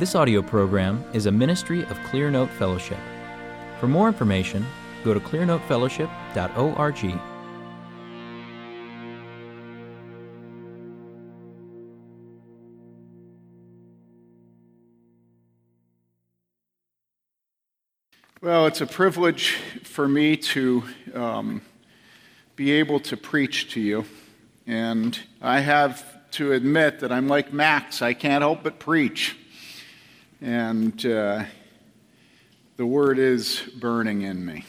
This audio program is a ministry of Clearnote Fellowship. For more information, go to clearnotefellowship.org. Well, it's a privilege for me to um, be able to preach to you. And I have to admit that I'm like Max, I can't help but preach. And uh, the word is burning in me.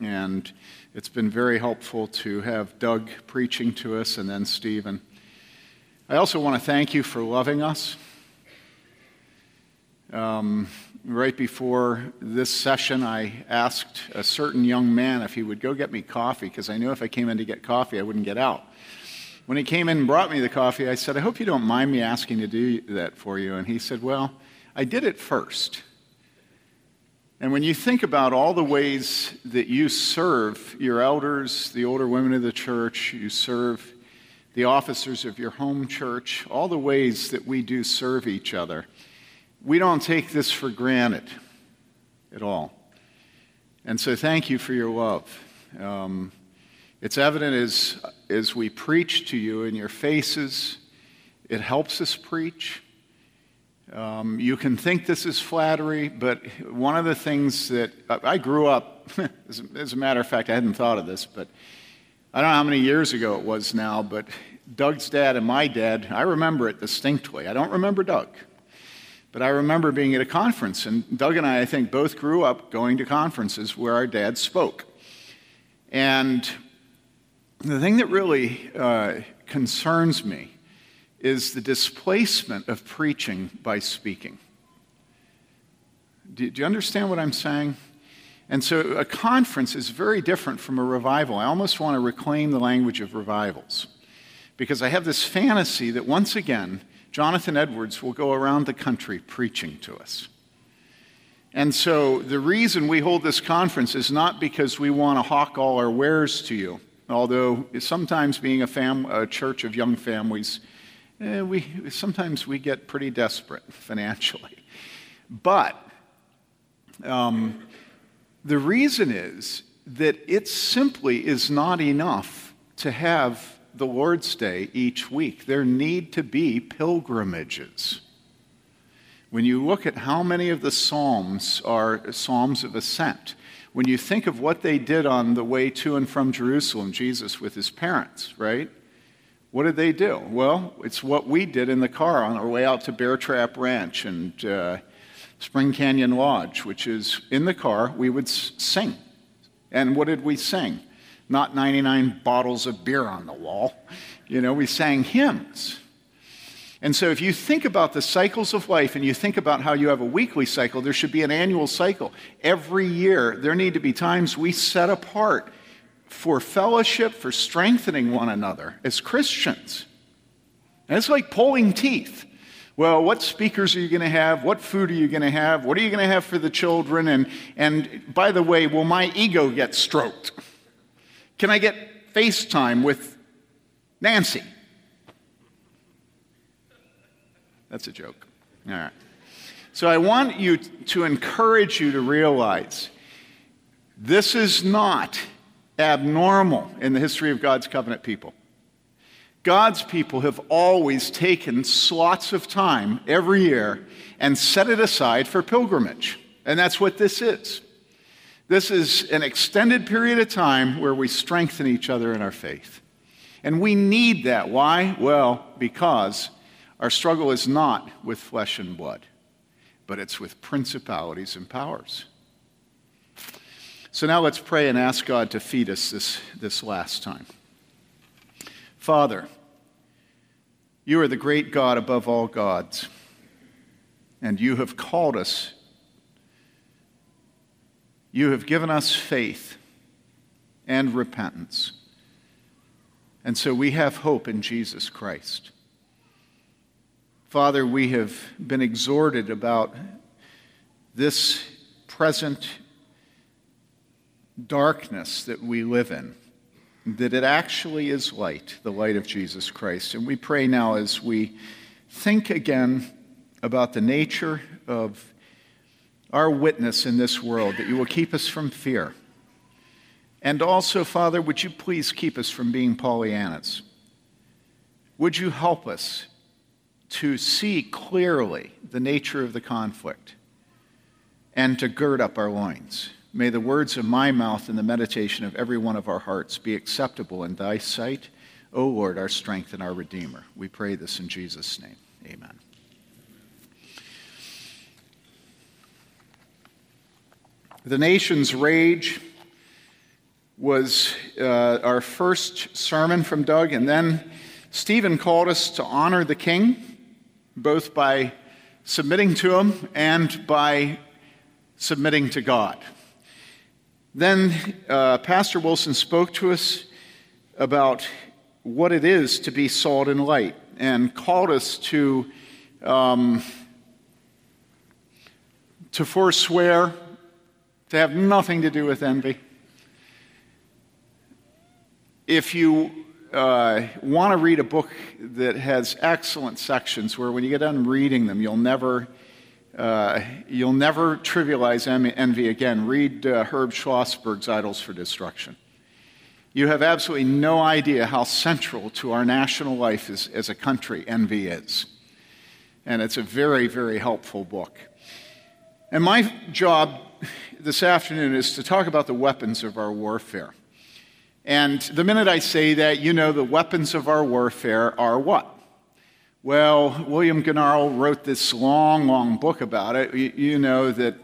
And it's been very helpful to have Doug preaching to us and then Stephen. I also want to thank you for loving us. Um, right before this session, I asked a certain young man if he would go get me coffee because I knew if I came in to get coffee, I wouldn't get out. When he came in and brought me the coffee, I said, I hope you don't mind me asking to do that for you. And he said, Well, I did it first. And when you think about all the ways that you serve your elders, the older women of the church, you serve the officers of your home church, all the ways that we do serve each other, we don't take this for granted at all. And so thank you for your love. Um, it's evident as, as we preach to you in your faces, it helps us preach. Um, you can think this is flattery, but one of the things that I grew up, as, as, a matter of fact, I hadn't thought of this, but I don't know how many years ago it was now, but Doug's dad and my dad, I remember it distinctly. I don't remember Doug, but I remember being at a conference, and Doug and I, I think, both grew up going to conferences where our dad spoke. And the thing that really uh, concerns me is the displacement of preaching by speaking. Do, you understand what I'm saying? And so a conference is very different from a revival. I almost want to reclaim the language of revivals because I have this fantasy that once again, Jonathan Edwards will go around the country preaching to us. And so the reason we hold this conference is not because we want to hawk all our wares to you, although sometimes being a, fam- a church of young families, eh, we, sometimes we get pretty desperate financially. But um, the reason is that it simply is not enough to have the Lord's Day each week. There need to be pilgrimages. When you look at how many of the Psalms are Psalms of ascent, when you think of what they did on the way to and from Jerusalem, Jesus with his parents, right? What did they do? Well, it's what we did in the car on our way out to Bear Trap Ranch and uh, Spring Canyon Lodge, which is in the car, we would sing. And what did we sing? Not 99 bottles of beer on the wall. You know, we sang hymns. And so, if you think about the cycles of life and you think about how you have a weekly cycle, there should be an annual cycle. Every year, there need to be times we set apart for fellowship, for strengthening one another as Christians. And it's like pulling teeth. Well, what speakers are you going to have? What food are you going to have? What are you going to have for the children? And, and by the way, will my ego get stroked? Can I get FaceTime with Nancy? That's a joke. All right. So I want you to encourage you to realize this is not abnormal in the history of God's covenant people. God's people have always taken slots of time every year and set it aside for pilgrimage. And that's what this is. This is an extended period of time where we strengthen each other in our faith. And we need that. Why? Well, because our struggle is not with flesh and blood, but it's with principalities and powers. So now let's pray and ask God to feed us this, this last time. Father, you are the great God above all gods, and you have called us. You have given us faith and repentance. And so we have hope in Jesus Christ. Father, we have been exhorted about this present darkness that we live in, that it actually is light, the light of Jesus Christ. And we pray now as we think again about the nature of our witness in this world, that you will keep us from fear. And also, Father, would you please keep us from being Pollyannas? Would you help us to see clearly the nature of the conflict and to gird up our loins? May the words of my mouth and the meditation of every one of our hearts be acceptable in thy sight, O Lord, our strength and our Redeemer. We pray this in Jesus' name. Amen. The nation's rage was uh, our first sermon from Doug, and then Stephen called us to honor the king, both by submitting to him and by submitting to God. Then uh, Pastor Wilson spoke to us about what it is to be salt and light and called us to, um, to forswear, to have nothing to do with envy. If you uh, want to read a book that has excellent sections where when you get done reading them, you'll never, uh, you'll never trivialize envy again, read uh, Herb Schlossberg's Idols for Destruction. You have absolutely no idea how central to our national life as, as a country envy is. And it's a very, very helpful book. And my job this afternoon is to talk about the weapons of our warfare. And the minute I say that, you know the weapons of our warfare are what? Well, William Gurnall wrote this long, long book about it. You, you know that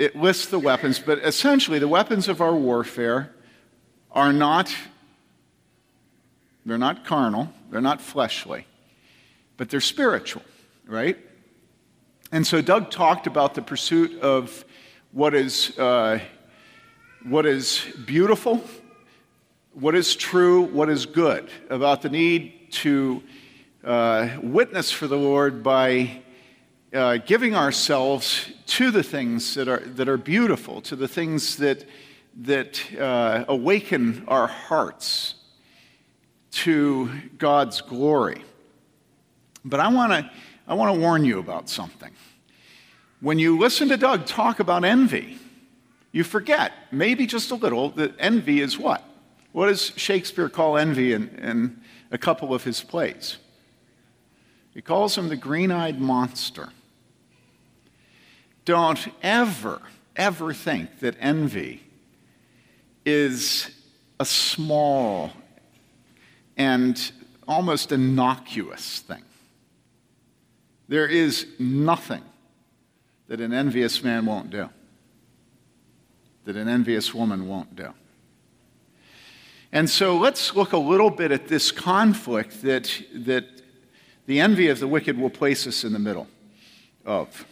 it lists the weapons, but essentially, the weapons of our warfare are not they're not carnal, they're not fleshly, but they're spiritual, right? And so Doug talked about the pursuit of what is, uh, what is beautiful, what is true, what is good, about the need to uh, witness for the Lord by uh, giving ourselves to the things that are, that are beautiful, to the things that that uh, awaken our hearts to God's glory. But I want to I want to warn you about something. When you listen to Doug talk about envy, you forget, maybe just a little, that envy is what? What does Shakespeare call envy in, in a couple of his plays? He calls him the green eyed monster. Don't ever, ever think that envy is a small and almost innocuous thing. There is nothing that an envious man won't do, that an envious woman won't do. And so let's look a little bit at this conflict that, that the envy of the wicked will place us in the middle of.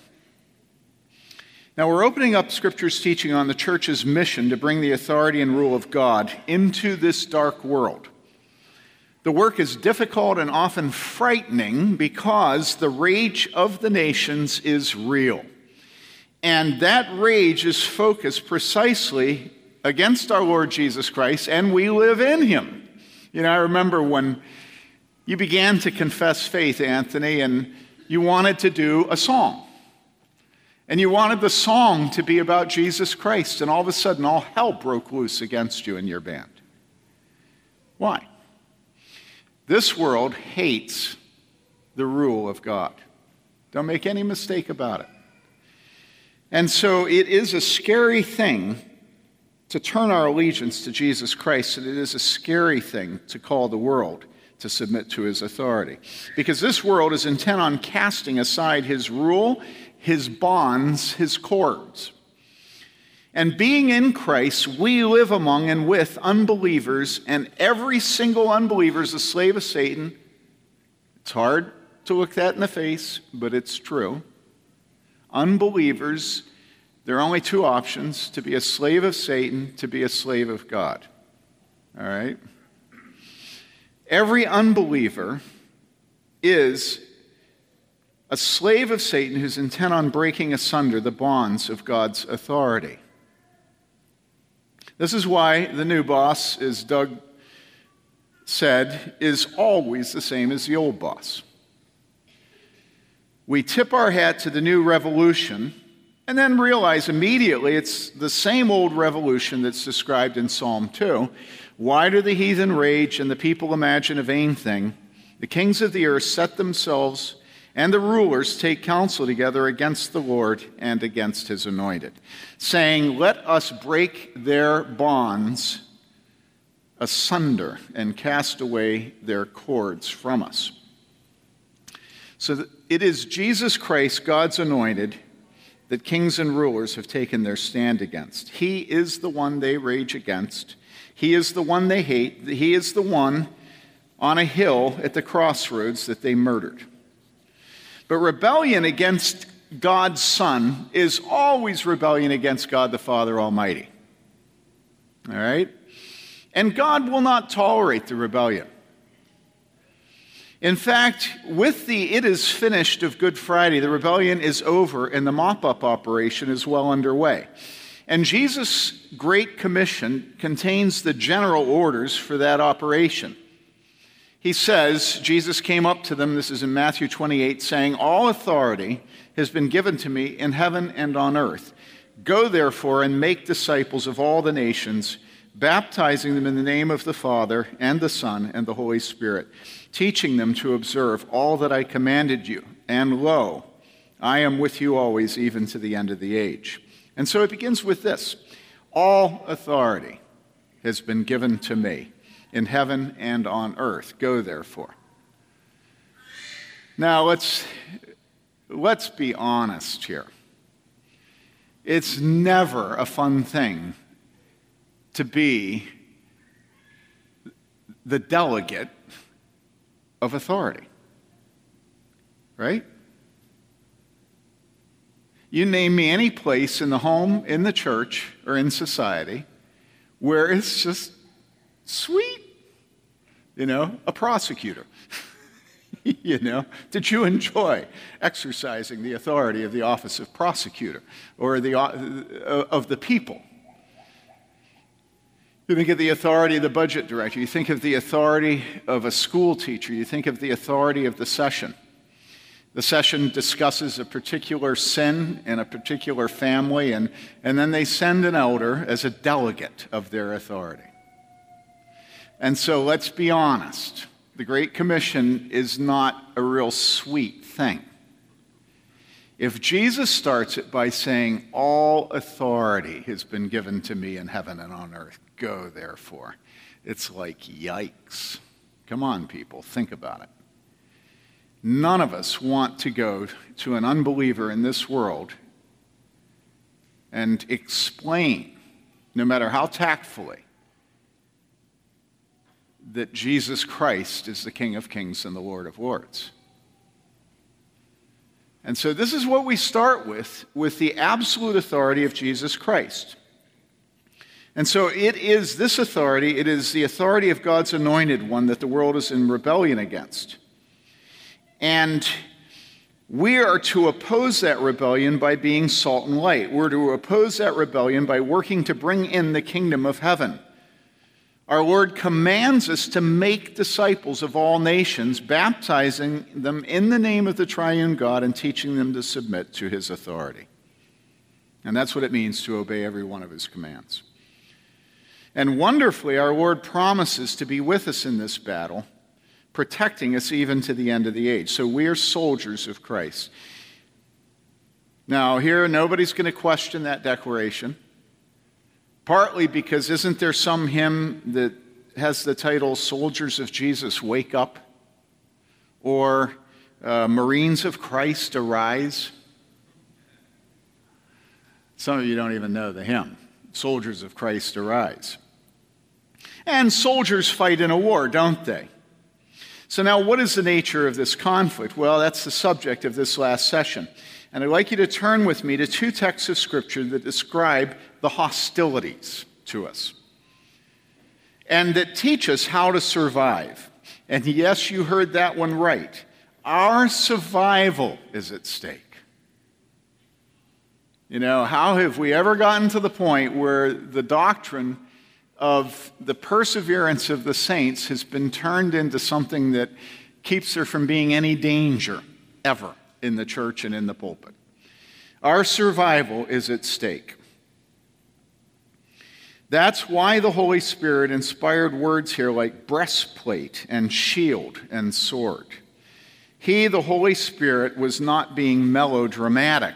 Now, we're opening up Scripture's teaching on the church's mission to bring the authority and rule of God into this dark world. The work is difficult and often frightening because the rage of the nations is real. And that rage is focused precisely against our Lord Jesus Christ, and we live in him. You know, I remember when you began to confess faith, Anthony, and you wanted to do a song. And you wanted the song to be about Jesus Christ, and all of a sudden, all hell broke loose against you and your band. Why? This world hates the rule of God. Don't make any mistake about it. And so it is a scary thing to turn our allegiance to Jesus Christ, and it is a scary thing to call the world to submit to his authority. Because this world is intent on casting aside his rule his bonds, his cords. And being in Christ, we live among and with unbelievers, and every single unbeliever is a slave of Satan. It's hard to look that in the face, but it's true. Unbelievers, there are only two options to be a slave of Satan, to be a slave of God. All right? Every unbeliever is a slave of Satan who's intent on breaking asunder the bonds of God's authority. This is why the new boss, as Doug said, is always the same as the old boss. we tip our hat to the new revolution and then realize immediately it's the same old revolution that's described in Psalm 2. Why do the heathen rage and the people imagine a vain thing? The kings of the earth set themselves, and the rulers take counsel together against the Lord and against his anointed, saying, Let us break their bonds asunder and cast away their cords from us. So it is Jesus Christ, God's anointed, that kings and rulers have taken their stand against. He is the one they rage against. He is the one they hate. He is the one on a hill at the crossroads that they murdered. But rebellion against God's Son is always rebellion against God the Father Almighty. All right? And God will not tolerate the rebellion. In fact, with the it is finished of Good Friday, the rebellion is over and the mop up operation is well underway. And Jesus' Great Commission contains the general orders for that operation. He says, Jesus came up to them, this is in Matthew 28, saying, All authority has been given to me in heaven and on earth. Go therefore and make disciples of all the nations, baptizing them in the name of the Father and the Son and the Holy Spirit teaching them to observe all that I commanded you. And lo, I am with you always, even to the end of the age. And so it begins with this All authority has been given to me in heaven and on earth. Go therefore. Now let's, let's be honest here. It's never a fun thing to be the delegate of authority. Right? You name me any place in the home, in the church, or in society where it's just sweet. You know, a prosecutor. you know, did you enjoy exercising the authority of the office of prosecutor or the, uh, of the people? You think of the authority of the budget director. You think of the authority of a school teacher. You think of the authority of the session. The session discusses a particular sin in a particular family, and, and then they send an elder as a delegate of their authority. And so let's be honest the Great Commission is not a real sweet thing. If Jesus starts it by saying, All authority has been given to me in heaven and on earth, go, therefore. It's like, yikes. Come on, people, think about it. None of us want to go to an unbeliever in this world and explain, no matter how tactfully, that Jesus Christ is the King of Kings and the Lord of Lords. And so, this is what we start with with the absolute authority of Jesus Christ. And so it is this authority, it is the authority of God's anointed one that the world is in rebellion against. And we are to oppose that rebellion by being salt and light. We're to oppose that rebellion by working to bring in the kingdom of heaven. Our Lord commands us to make disciples of all nations, baptizing them in the name of the triune God and teaching them to submit to his authority. And that's what it means to obey every one of his commands. And wonderfully, our Lord promises to be with us in this battle, protecting us even to the end of the age. So we are soldiers of Christ. Now, here, nobody's going to question that declaration, partly because isn't there some hymn that has the title Soldiers of Jesus Wake Up? Or uh, Marines of Christ Arise? Some of you don't even know the hymn, Soldiers of Christ Arise. And soldiers fight in a war, don't they? So, now what is the nature of this conflict? Well, that's the subject of this last session. And I'd like you to turn with me to two texts of Scripture that describe the hostilities to us and that teach us how to survive. And yes, you heard that one right. Our survival is at stake. You know, how have we ever gotten to the point where the doctrine of the perseverance of the saints has been turned into something that keeps there from being any danger ever in the church and in the pulpit. Our survival is at stake. That's why the Holy Spirit inspired words here like breastplate and shield and sword. He, the Holy Spirit, was not being melodramatic.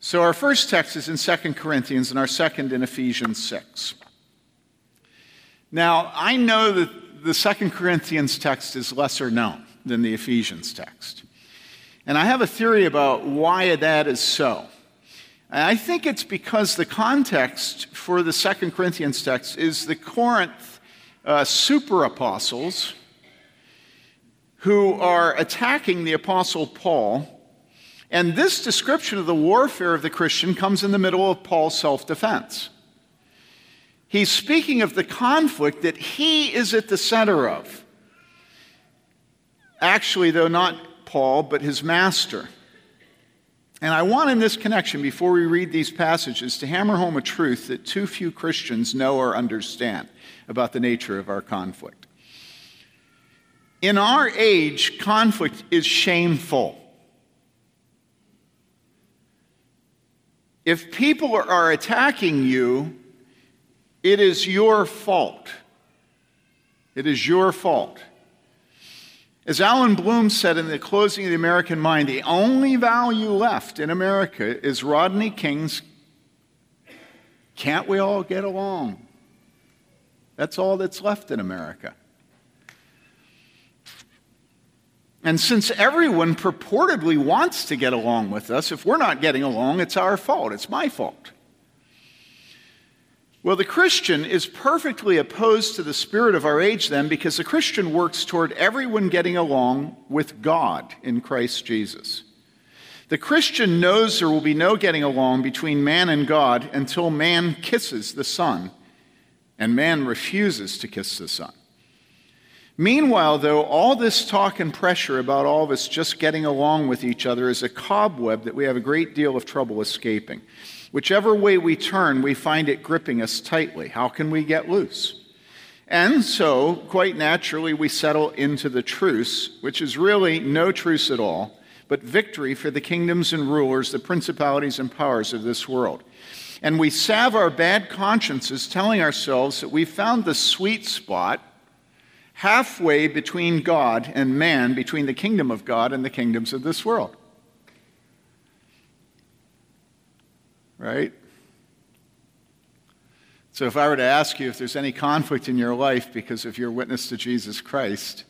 So our first text is in 2 Corinthians and our second in Ephesians 6. Now, I know that the 2 Corinthians text is lesser known than the Ephesians text. And I have a theory about why that is so. I think it's because the context for the Second Corinthians text is the Corinth uh, super apostles who are attacking the apostle Paul. And this description of the warfare of the Christian comes in the middle of Paul's self defense. He's speaking of the conflict that he is at the center of. Actually, though, not Paul, but his master. And I want in this connection, before we read these passages, to hammer home a truth that too few Christians know or understand about the nature of our conflict. In our age, conflict is shameful. If people are attacking you, it is your fault. It is your fault. As Allan Bloom said in the closing of the American Mind, the only value left in America is Rodney King's Can't We All Get Along? That's all that's left in America. And since everyone purportedly wants to get along with us, if we're not getting along, it's our fault. It's my fault. Well, the Christian is perfectly opposed to the spirit of our age then because the Christian works toward everyone getting along with God in Christ Jesus. The Christian knows there will be no getting along between man and God until man kisses the Son, and man refuses to kiss the Son. Meanwhile, though, all this talk and pressure about all of us just getting along with each other is a cobweb that we have a great deal of trouble escaping. Whichever way we turn, we find it gripping us tightly. How can we get loose? And so, quite naturally, we settle into the truce, which is really no truce at all, but victory for the kingdoms and rulers, the principalities and powers of this world. And we salve our bad consciences, telling ourselves that we've found the sweet spot halfway between God and man, between the kingdom of God and the kingdoms of this world. right? So, if I were to ask you if there's any conflict in your life because of your witness to Jesus Christ,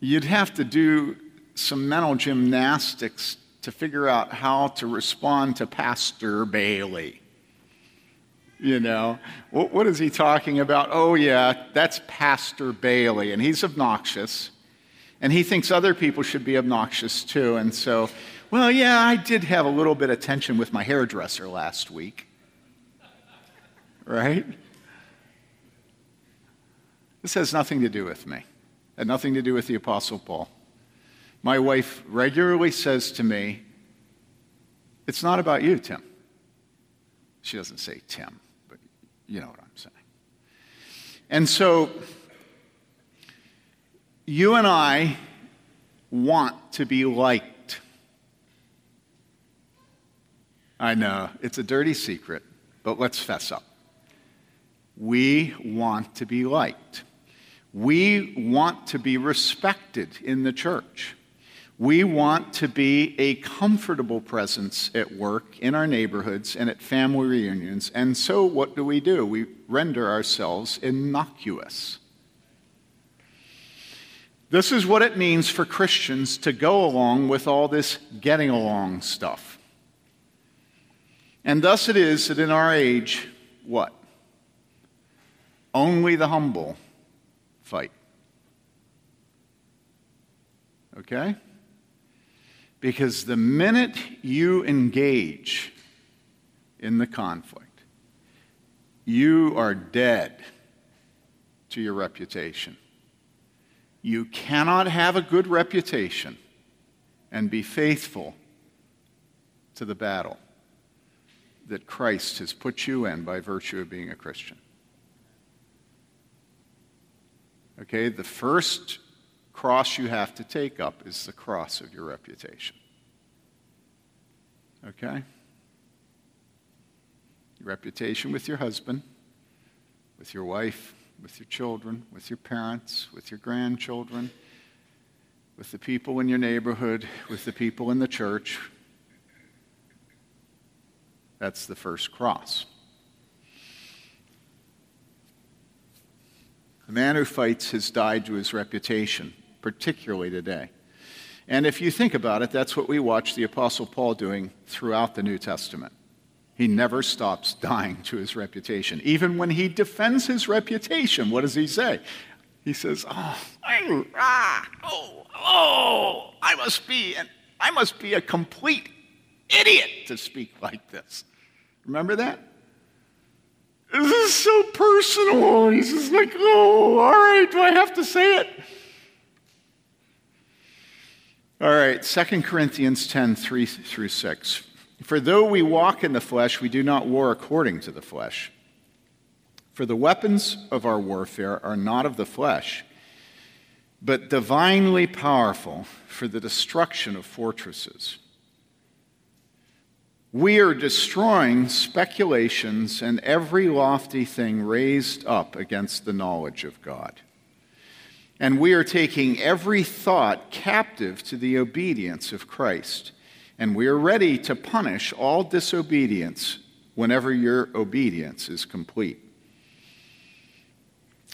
you'd have to do some mental gymnastics to figure out how to respond to Pastor Bayly. You know, what, what is he talking about? Oh, yeah, that's Pastor Bayly, and he's obnoxious. And he thinks other people should be obnoxious too. And so well, yeah, I did have a little bit of tension with my hairdresser last week. Right? This has nothing to do with me. It had nothing to do with the Apostle Paul. My wife regularly says to me, It's not about you, Tim. She doesn't say Tim, you know what I'm saying. And so, you and I want to be liked. I know, it's a dirty secret, but let's fess up. We want to be liked. We want to be respected in the church. We want to be a comfortable presence at work, in our neighborhoods, and at family reunions. And so, what do we do? We render ourselves innocuous. This is what it means for Christians to go along with all this getting along stuff. And thus it is that in our age, what? Only the humble fight. Okay? Because the minute you engage in the conflict, you are dead to your reputation. You cannot have a good reputation and be faithful to the battle that Christ has put you in by virtue of being a Christian. Okay, the first cross you have to take up is the cross of your reputation. Okay? Your reputation with your husband, with your wife, with your children, with your parents, with your grandchildren, with the people in your neighborhood, with the people in the church. That's the first cross. The man who fights has died to his reputation, particularly today. And if you think about it, that's what we watch the Apostle Paul doing throughout the New Testament. He never stops dying to his reputation. Even when he defends his reputation, what does he say? He says, Oh, I, ah, oh, oh, I must be an, I must be a complete idiot to speak like this. Remember that? This is so personal. He's just like, oh, all right, do I have to say it? All right, 2 Corinthians 10, 3 through 6. For though we walk in the flesh, we do not war according to the flesh. For the weapons of our warfare are not of the flesh, but divinely powerful for the destruction of fortresses. We are destroying speculations and every lofty thing raised up against the knowledge of God. And we are taking every thought captive to the obedience of Christ. And we are ready to punish all disobedience whenever your obedience is complete.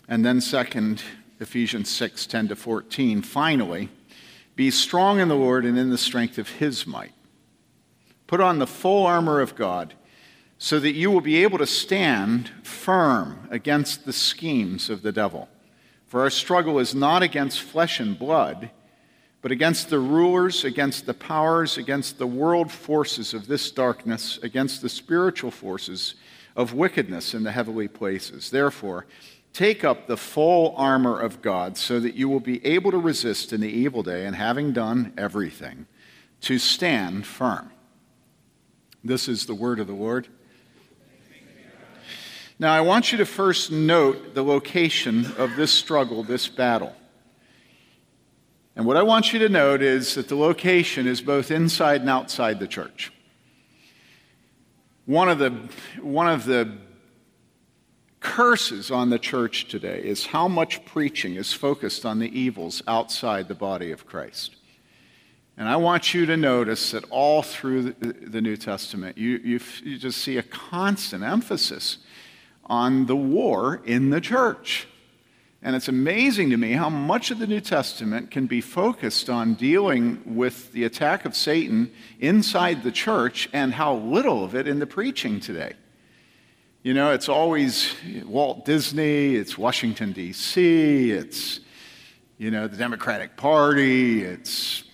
And then, second, Ephesians 6 10 to 14. Finally, be strong in the Lord and in the strength of his might. Put on the full armor of God so that you will be able to stand firm against the schemes of the devil. For our struggle is not against flesh and blood, but against the rulers, against the powers, against the world forces of this darkness, against the spiritual forces of wickedness in the heavenly places. Therefore, take up the full armor of God so that you will be able to resist in the evil day, and having done everything, to stand firm. This is the word of the Lord. Now, I want you to first note the location of this struggle, this battle. And what I want you to note is that the location is both inside and outside the church. One of the, one of the curses on the church today is how much preaching is focused on the evils outside the body of Christ. And I want you to notice that all through the New Testament, you, you, you, just see a constant emphasis on the war in the church. And it's amazing to me how much of the New Testament can be focused on dealing with the attack of Satan inside the church and how little of it in the preaching today. You know, it's always Walt Disney, it's Washington, D.C., it's, you know, the Democratic Party, it's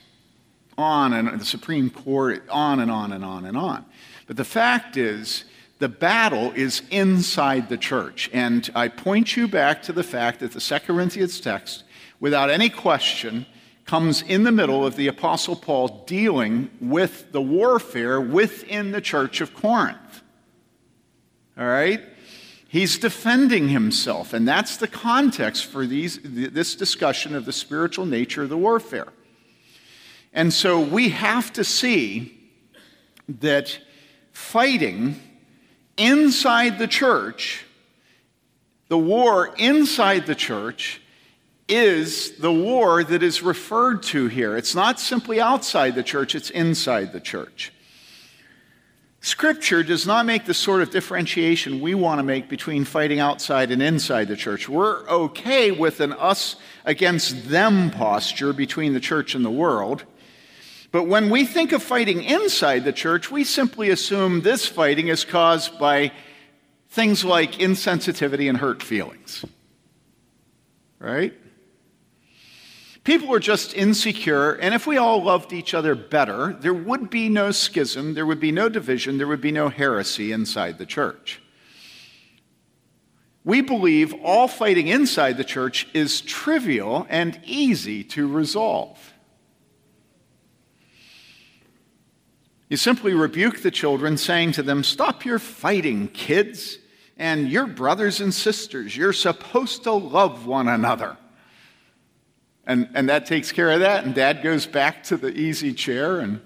on and the Supreme Court, on and on and on and on. But the fact is, the battle is inside the church. And I point you back to the fact that the Second Corinthians text, without any question, comes in the middle of the Apostle Paul dealing with the warfare within the church of Corinth. All right? He's defending himself, and that's the context for these, this discussion of the spiritual nature of the warfare. And so we have to see that fighting inside the church, the war inside the church, is the war that is referred to here. It's not simply outside the church, it's inside the church. Scripture does not make the sort of differentiation we want to make between fighting outside and inside the church. We're okay with an us against them posture between the church and the world. But when we think of fighting inside the church, we simply assume this fighting is caused by things like insensitivity and hurt feelings. Right? People are just insecure, and if we all loved each other better, there would be no schism, there would be no division, there would be no heresy inside the church. We believe all fighting inside the church is trivial and easy to resolve. You simply rebuke the children, saying to them, Stop your fighting, kids, and your brothers and sisters. You're supposed to love one another. And, and that takes care of that, and dad goes back to the easy chair, and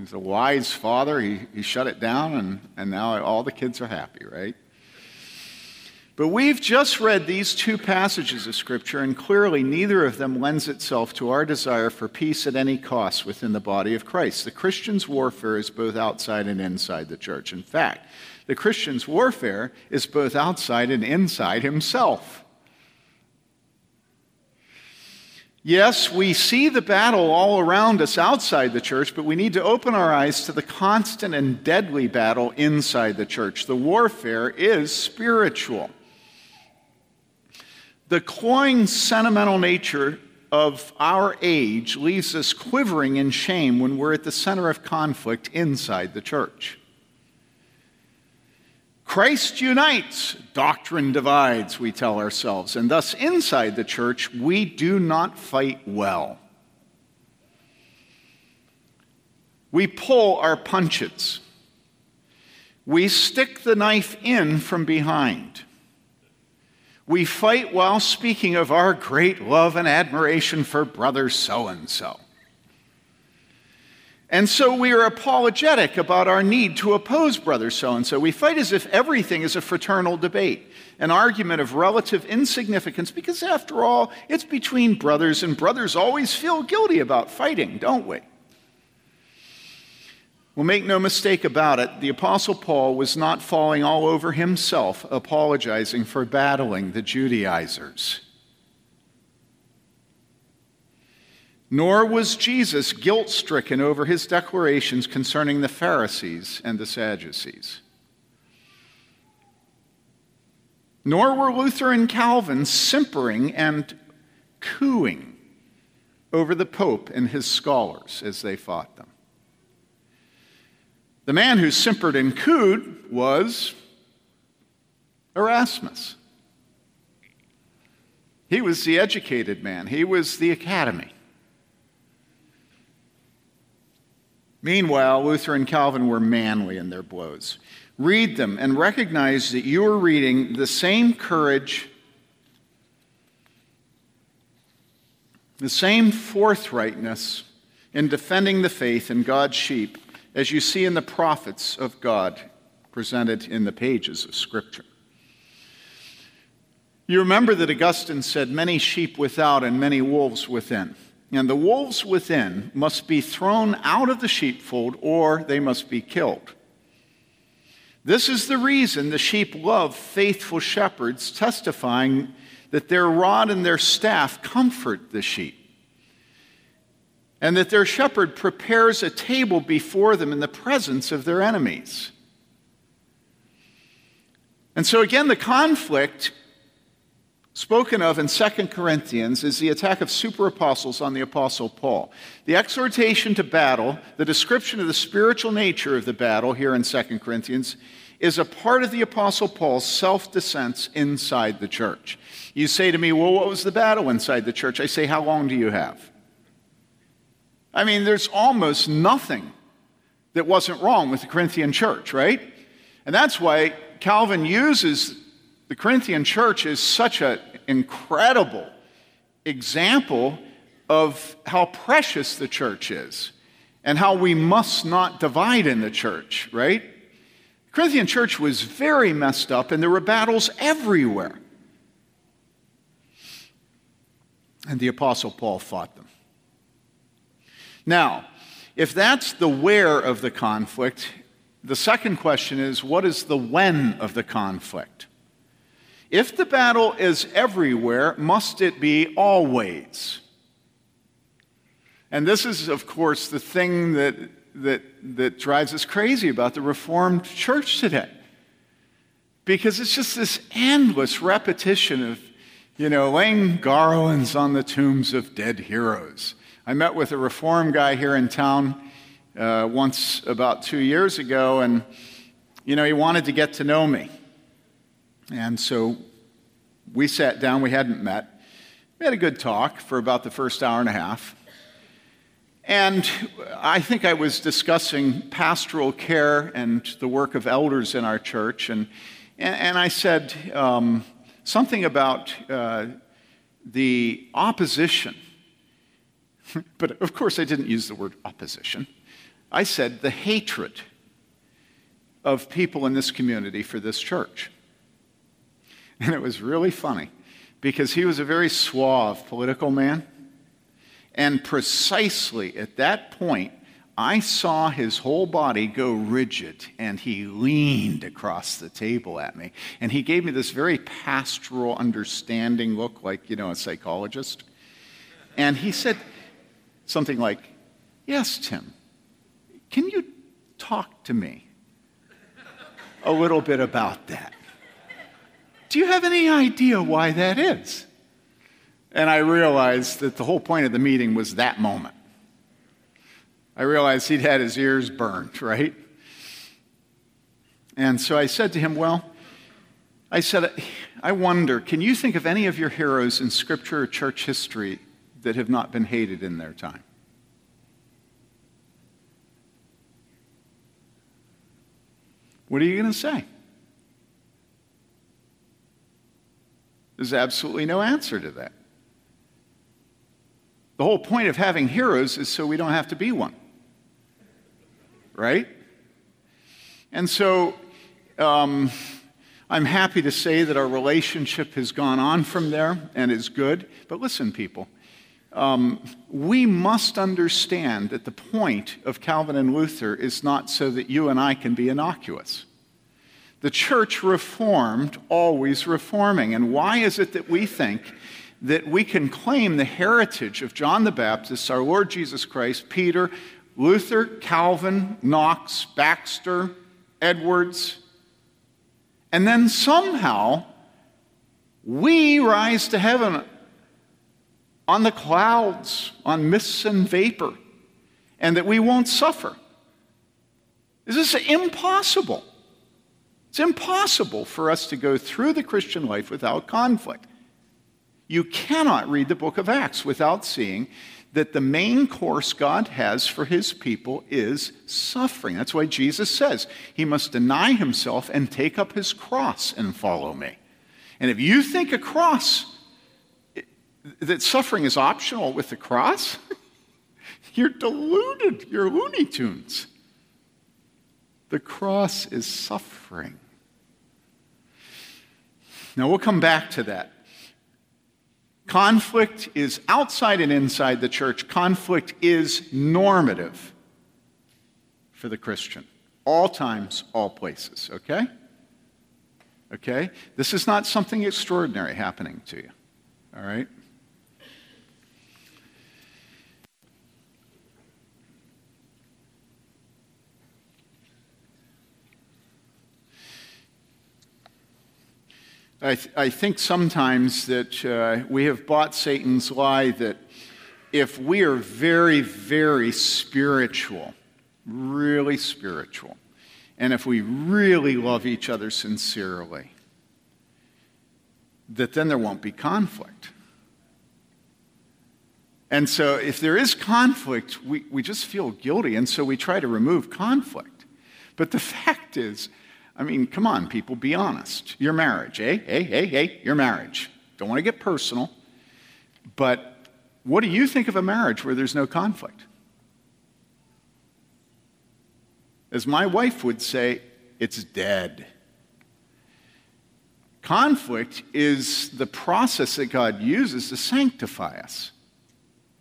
he's a wise father. He, he shut it down, and, and now all the kids are happy, right? But we've just read these two passages of Scripture, and clearly neither of them lends itself to our desire for peace at any cost within the body of Christ. The Christian's warfare is both outside and inside the church. In fact, the Christian's warfare is both outside and inside himself. Yes, we see the battle all around us outside the church, but we need to open our eyes to the constant and deadly battle inside the church. The warfare is spiritual. The cloying, sentimental nature of our age leaves us quivering in shame when we're at the center of conflict inside the church. Christ unites, doctrine divides, we tell ourselves, and thus inside the church, we do not fight well. We pull our punches. We stick the knife in from behind we fight while speaking of our great love and admiration for brother so and so. And so we are apologetic about our need to oppose brother so and so. We fight as if everything is a fraternal debate, an argument of relative insignificance, because after all, it's between brothers, and brothers always feel guilty about fighting, don't we? Well, make no mistake about it, the Apostle Paul was not falling all over himself, apologizing for battling the Judaizers. Nor was Jesus guilt stricken over his declarations concerning the Pharisees and the Sadducees. Nor were Luther and Calvin simpering and cooing over the Pope and his scholars as they fought them. The man who simpered and cooed was Erasmus. He was the educated man, he was the academy. Meanwhile, Luther and Calvin were manly in their blows. Read them and recognize that you are reading the same courage, the same forthrightness in defending the faith in God's sheep as you see in the prophets of God presented in the pages of Scripture. You remember that Augustine said, Many sheep without and many wolves within. And the wolves within must be thrown out of the sheepfold or they must be killed. This is the reason the sheep love faithful shepherds, testifying that their rod and their staff comfort the sheep and that their shepherd prepares a table before them in the presence of their enemies. And so, again, the conflict spoken of in 2 Corinthians is the attack of super apostles on the Apostle Paul. The exhortation to battle, the description of the spiritual nature of the battle here in 2 Corinthians, is a part of the Apostle Paul's self defense inside the church. You say to me, Well, what was the battle inside the church? I say, How long do you have? I mean, there's almost nothing that wasn't wrong with the Corinthian church, right? And that's why Calvin uses the Corinthian church as such an incredible example of how precious the church is and how we must not divide in the church, right? The Corinthian church was very messed up and there were battles everywhere. And the Apostle Paul fought them. Now, if that's the where of the conflict, the second question is what is the when of the conflict? If the battle is everywhere, must it be always? And this is, of course, the thing that, that, that drives us crazy about the Reformed church today. Because it's just this endless repetition of, you know, laying garlands on the tombs of dead heroes I met with a reform guy here in town uh, once about two years ago, and you know, he wanted to get to know me. And so we sat down, we hadn't met. We had a good talk for about the first hour and a half. And I think I was discussing pastoral care and the work of elders in our church. And, and I said um, something about uh, the opposition, but of course I didn't use the word opposition. I said the hatred of people in this community for this church. And it was really funny because he was a very suave political man. And precisely at that point, I saw his whole body go rigid, and he leaned across the table at me. And he gave me this very pastoral, understanding look, like, you know, a psychologist. And he said something like, Yes, Tim, can you talk to me a little bit about that? Do you have any idea why that is? And I realized that the whole point of the meeting was that moment. I realized he'd had his ears burned, right? And so I said to him, Well, I said, I wonder, can you think of any of your heroes in scripture or church history that have not been hated in their time? What are you going to say? There's absolutely no answer to that. The whole point of having heroes is so we don't have to be one. Right? And so um, I'm happy to say that our relationship has gone on from there and is good. But listen, people, um, we must understand that the point of Calvin and Luther is not so that you and I can be innocuous. The church reformed, always reforming. And why is it that we think that we can claim the heritage of John the Baptist, our Lord Jesus Christ, Peter, Luther, Calvin, Knox, Baxter, Edwards, and then somehow we rise to heaven on the clouds, on mists and vapor, and that we won't suffer? This is impossible. It's impossible for us to go through the Christian life without conflict. You cannot read the book of Acts without seeing that the main course God has for his people is suffering. That's why Jesus says he must deny himself and take up his cross and follow me. And if you think a cross, that suffering is optional with the cross, you're deluded. You're Looney Tunes. The cross is suffering. Now, we'll come back to that. Conflict is outside and inside the church. Conflict is normative for the Christian. All times, all places, okay? Okay? This is not something extraordinary happening to you, all right? I, th- I think sometimes that uh, we have bought Satan's lie that if we are very, very spiritual, really spiritual, and if we really love each other sincerely, that then there won't be conflict. And so, if there is conflict, we, we just feel guilty, and so we try to remove conflict. But the fact is, I mean, come on, people, be honest. Your marriage, hey, hey, hey, hey, your marriage. Don't want to get personal, but what do you think of a marriage where there's no conflict? As my wife would say, it's dead. Conflict is the process that God uses to sanctify us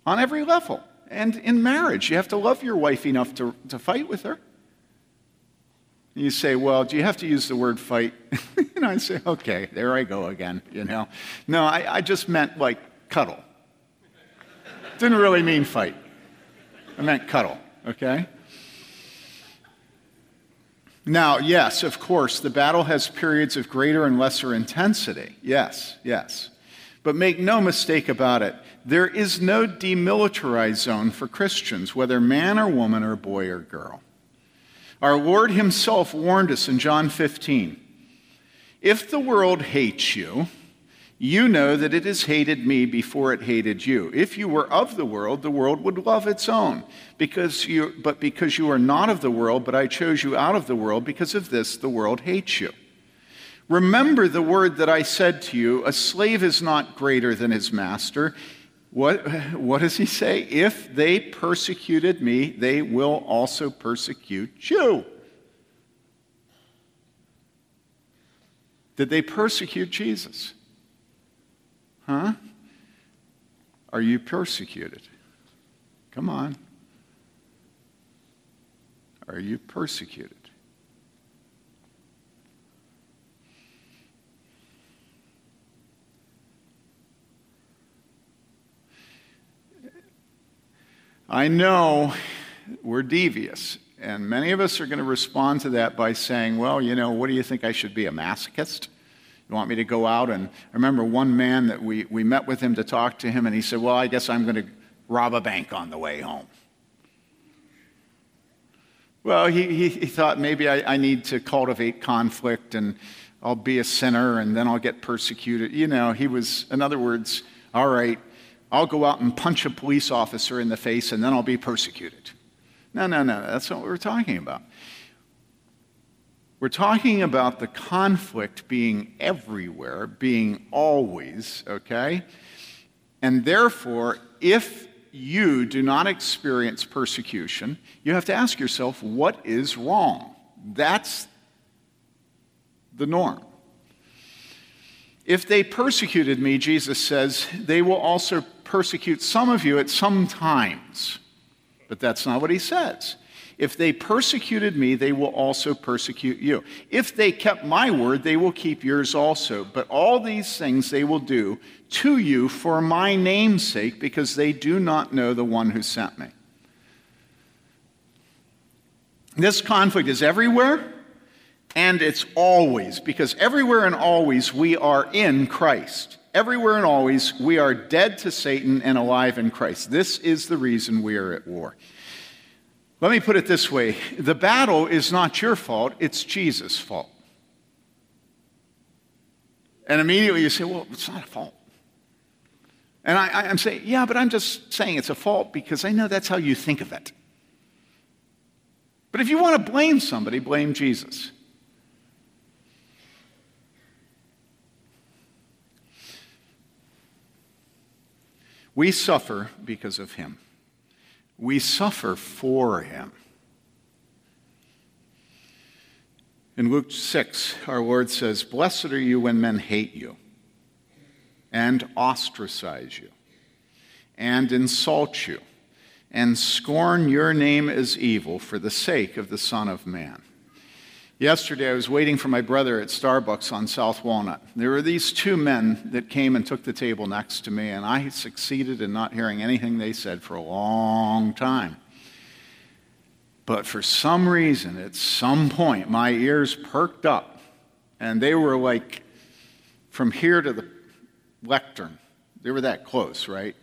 on every level. And in marriage, you have to love your wife enough to, to fight with her. You say, well, do you have to use the word fight? and I say, okay, there I go again, you know. No, I, I just meant like cuddle. Didn't really mean fight. I meant cuddle, okay? Now, yes, of course, the battle has periods of greater and lesser intensity. Yes, yes. But make no mistake about it, there is no demilitarized zone for Christians, whether man or woman or boy or girl. Our Lord Himself warned us in John 15 If the world hates you, you know that it has hated me before it hated you. If you were of the world, the world would love its own. Because you, but because you are not of the world, but I chose you out of the world, because of this, the world hates you. Remember the word that I said to you a slave is not greater than his master. What, what does he say? If they persecuted me, they will also persecute you. Did they persecute Jesus? Huh? Are you persecuted? Come on. Are you persecuted? I know we're devious, and many of us are going to respond to that by saying, Well, you know, what do you think I should be, a masochist? You want me to go out? And I remember one man that we, we met with him to talk to him, and he said, Well, I guess I'm going to rob a bank on the way home. Well, he, he, he thought maybe I, I need to cultivate conflict and I'll be a sinner and then I'll get persecuted. You know, he was, in other words, all right, I'll go out and punch a police officer in the face and then I'll be persecuted. No, no, no, that's not what we're talking about. We're talking about the conflict being everywhere, being always, okay? And therefore, if you do not experience persecution, you have to ask yourself, what is wrong? That's the norm. If they persecuted me, Jesus says, they will also persecute some of you at some times. But that's not what he says. If they persecuted me, they will also persecute you. If they kept my word, they will keep yours also. But all these things they will do to you for my name's sake, because they do not know the one who sent me. This conflict is everywhere, and it's always, because everywhere and always we are in Christ everywhere and always, we are dead to Satan and alive in Christ. This is the reason we are at war. Let me put it this way the battle is not your fault, it's Jesus' fault. And immediately you say, well, it's not a fault. And I, am saying, yeah, but I'm just saying it's a fault because I know that's how you think of it. But if you want to blame somebody, blame Jesus. We suffer because of him. We suffer for him. In Luke 6, our Lord says, Blessed are you when men hate you and ostracize you and insult you and scorn your name as evil for the sake of the Son of Man. Yesterday, I was waiting for my brother at Starbucks on South Walnut. There were these two men that came and took the table next to me, and I succeeded in not hearing anything they said for a long time. But for some reason, at some point, my ears perked up, and they were like from here to the lectern. They were that close, right?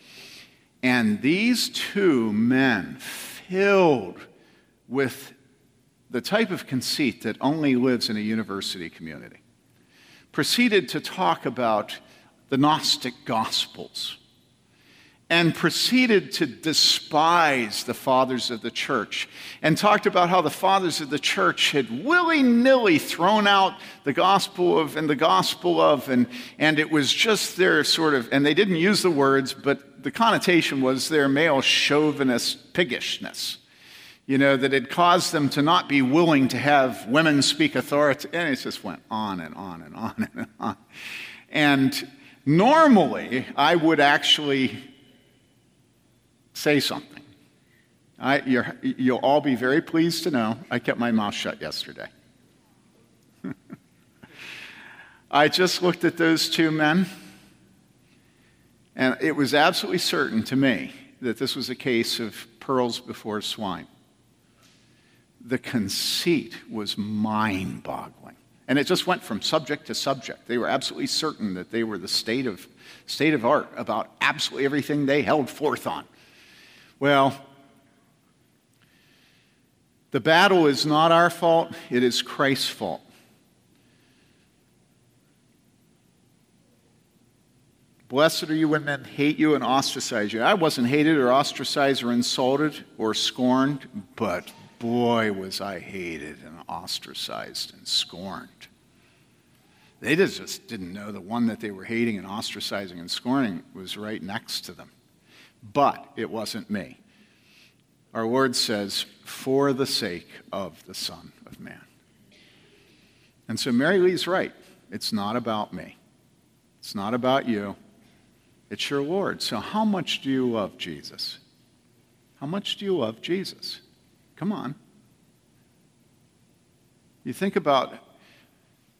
And these two men, filled with the type of conceit that only lives in a university community, proceeded to talk about the Gnostic Gospels and proceeded to despise the fathers of the church and talked about how the fathers of the church had willy-nilly thrown out the gospel of and the gospel of and, and it was just their sort of and they didn't use the words but the connotation was their male chauvinist piggishness you know, that had caused them to not be willing to have women speak authority. And it just went on and on and on and on. And normally, I would actually say something. I, you will all be very pleased to know I kept my mouth shut yesterday. I just looked at those two men, and it was absolutely certain to me that this was a case of pearls before swine the conceit was mind boggling. And it just went from subject to subject. They were absolutely certain that they were the state of, state of art about absolutely everything they held forth on. Well, the battle is not our fault, it is Christ's fault. Blessed are you when men hate you and ostracize you. I wasn't hated or ostracized or insulted or scorned, but boy, was I hated and ostracized and scorned. They just didn't know the one that they were hating and ostracizing and scorning was right next to them. But it wasn't me. Our Lord says, for the sake of the Son of Man. And so Mary Lee's right. It's not about me, it's not about you. It's your Lord. So, how much do you love Jesus? How much do you love Jesus? Come on. You think about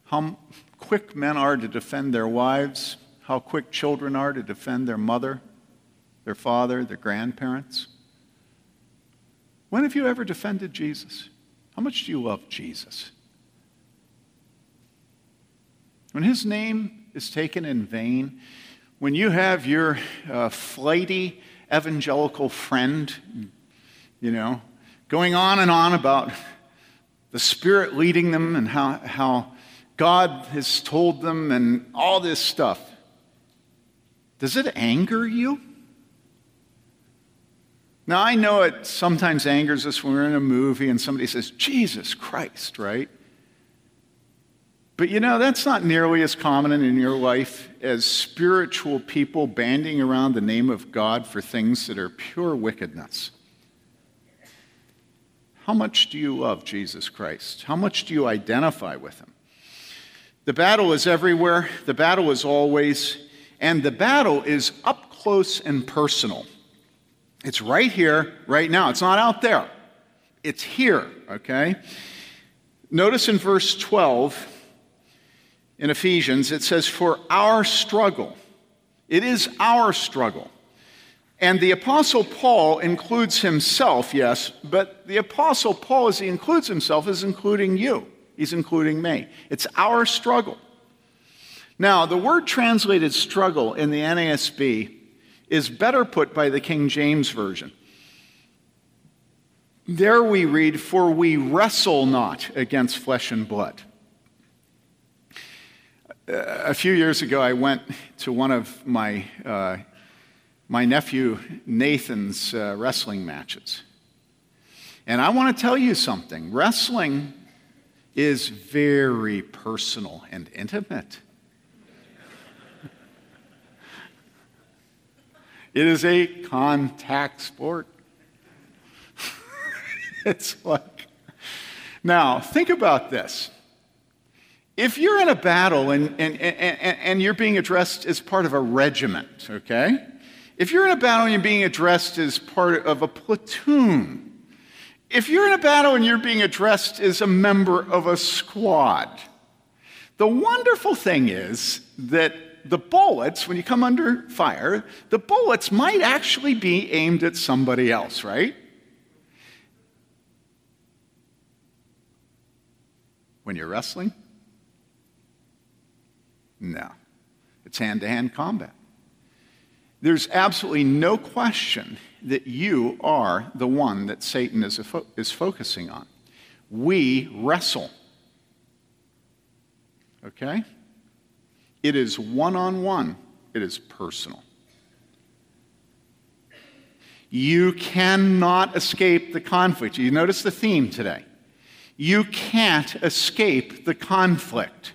how quick men are to defend their wives, how quick children are to defend their mother, their father, their grandparents. When have you ever defended Jesus? How much do you love Jesus? When his name is taken in vain, when you have your uh, flighty evangelical friend, you know, going on and on about the Spirit leading them and how, how God has told them and all this stuff, does it anger you? Now, I know it sometimes angers us when we're in a movie and somebody says, Jesus Christ, right? But you know, that's not nearly as common in your life as spiritual people banding around the name of God for things that are pure wickedness. How much do you love Jesus Christ? How much do you identify with him? The battle is everywhere, the battle is always, and the battle is up close and personal. It's right here, right now. It's not out there, it's here, okay? Notice in verse 12 in Ephesians, it says, For our struggle. It is our struggle. And the Apostle Paul includes himself, yes, but the Apostle Paul, as he includes himself, is including you. He's including me. It's our struggle. Now, the word translated struggle in the NASB is better put by the King James Version. There we read, For we wrestle not against flesh and blood a few years ago, I went to one of my, uh, my nephew Nathan's uh, wrestling matches. And I want to tell you something wrestling is very personal and intimate. it is a contact sport. it's like, now, think about this if you're in a battle and, and, and, and, you're being addressed as part of a regiment, okay? If you're in a battle and you're being addressed as part of a platoon, if you're in a battle and you're being addressed as a member of a squad, the wonderful thing is that the bullets, when you come under fire, the bullets might actually be aimed at somebody else, right? When you're wrestling, no, it's hand to hand combat. There's absolutely no question that you are the one that Satan is, fo- is focusing on. We wrestle. Okay? It is one on one, it is personal. You cannot escape the conflict. You notice the theme today. You can't escape the conflict.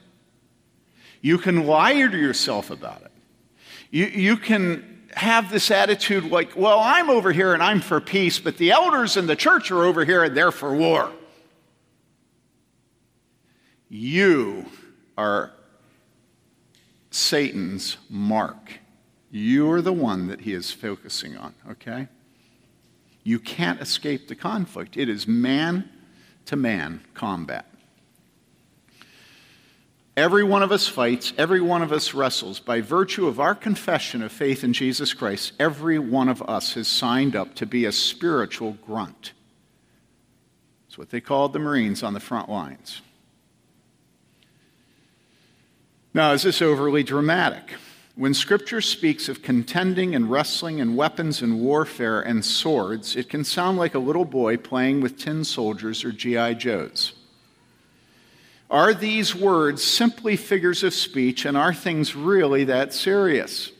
You can lie to yourself about it. You, you can have this attitude like, well, I'm over here and I'm for peace, but the elders in the church are over here and they're for war. You are Satan's mark. You're the one that he is focusing on, okay? You can't escape the conflict. It is man to man combat. Every one of us fights, every one of us wrestles. By virtue of our confession of faith in Jesus Christ, every one of us has signed up to be a spiritual grunt. It's what they called the Marines on the front lines. Now, is this overly dramatic? When Scripture speaks of contending and wrestling and weapons and warfare and swords, it can sound like a little boy playing with tin soldiers or G.I. Joes. Are these words simply figures of speech, and are things really that serious?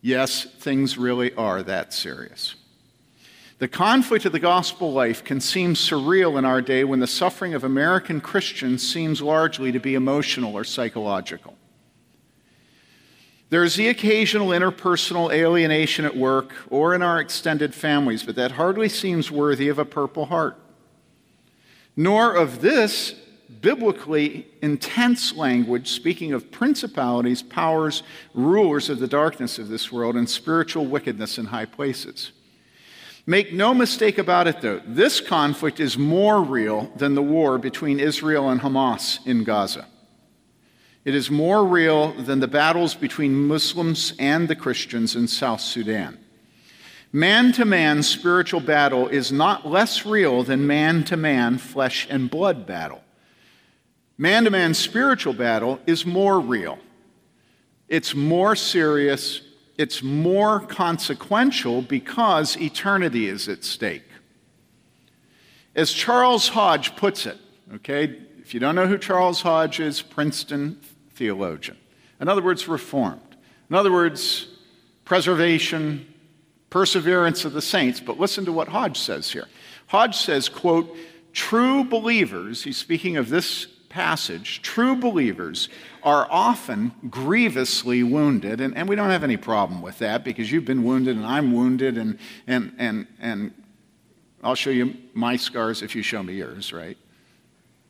Yes, things really are that serious. The conflict of the gospel life can seem surreal in our day when the suffering of American Christians seems largely to be emotional or psychological. There is the occasional interpersonal alienation at work or in our extended families, but that hardly seems worthy of a Purple Heart. Nor of this biblically intense language speaking of principalities, powers, rulers of the darkness of this world, and spiritual wickedness in high places. Make no mistake about it, though, this conflict is more real than the war between Israel and Hamas in Gaza. It is more real than the battles between Muslims and the Christians in South Sudan. Man to man spiritual battle is not less real than man to man flesh and blood battle. Man to man spiritual battle is more real, it's more serious, it's more consequential because eternity is at stake. As Charles Hodge puts it, okay, if you don't know who Charles Hodge is, Princeton theologian. In other words, reformed. In other words, preservation, perseverance of the saints. But listen to what Hodge says here. Hodge says, quote, true believers, he's speaking of this passage, true believers are often grievously wounded, and, and we don't have any problem with that because you've been wounded and I'm wounded, and, and, and, and I'll show you my scars if you show me yours, right?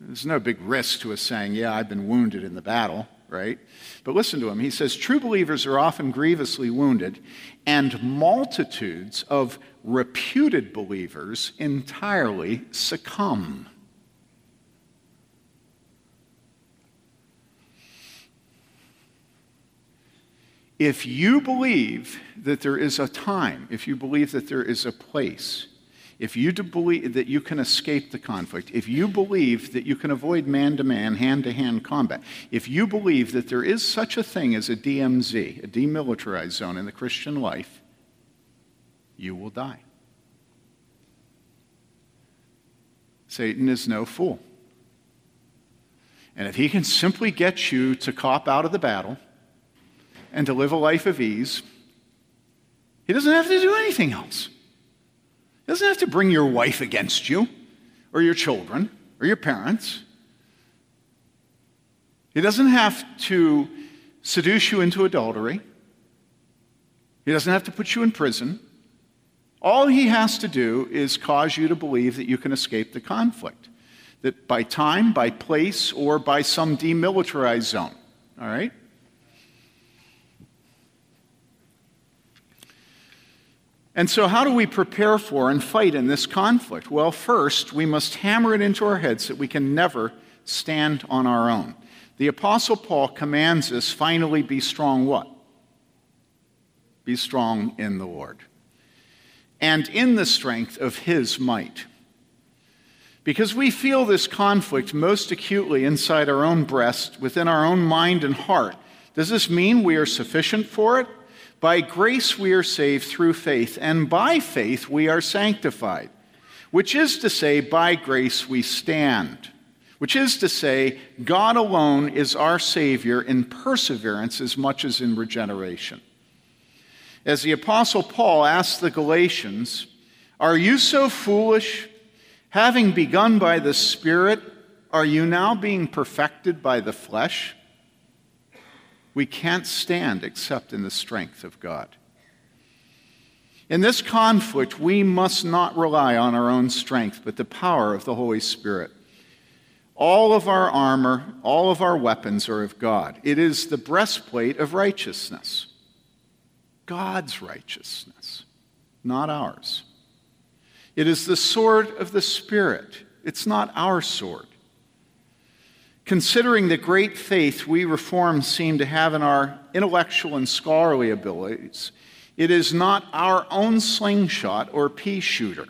There's no big risk to us saying, Yeah, I've been wounded in the battle, right? But listen to him. He says, True believers are often grievously wounded, and multitudes of reputed believers entirely succumb. If you believe that there is a time, if you believe that there is a place, if you believe that you can escape the conflict, if you believe that you can avoid man to man, hand to hand combat, if you believe that there is such a thing as a DMZ, a demilitarized zone in the Christian life, you will die. Satan is no fool. And if he can simply get you to cop out of the battle, and to live a life of ease, he doesn't have to do anything else. He doesn't have to bring your wife against you, or your children, or your parents. He doesn't have to seduce you into adultery. He doesn't have to put you in prison. All he has to do is cause you to believe that you can escape the conflict, that by time, by place, or by some demilitarized zone. All right? And so, how do we prepare for and fight in this conflict? Well, first, we must hammer it into our heads that we can never stand on our own. The Apostle Paul commands us finally be strong what? Be strong in the Lord. And in the strength of his might. Because we feel this conflict most acutely inside our own breast, within our own mind and heart. Does this mean we are sufficient for it? By grace we are saved through faith, and by faith we are sanctified, which is to say, by grace we stand. Which is to say, God alone is our Savior in perseverance as much as in regeneration. As the Apostle Paul asked the Galatians, Are you so foolish? Having begun by the Spirit, are you now being perfected by the flesh? We can't stand except in the strength of God. In this conflict, we must not rely on our own strength, but the power of the Holy Spirit. All of our armor, all of our weapons are of God. It is the breastplate of righteousness. God's righteousness, not ours. It is the sword of the Spirit. It's not our sword. Considering the great faith we reforms seem to have in our intellectual and scholarly abilities, it is not our own slingshot or pea shooter.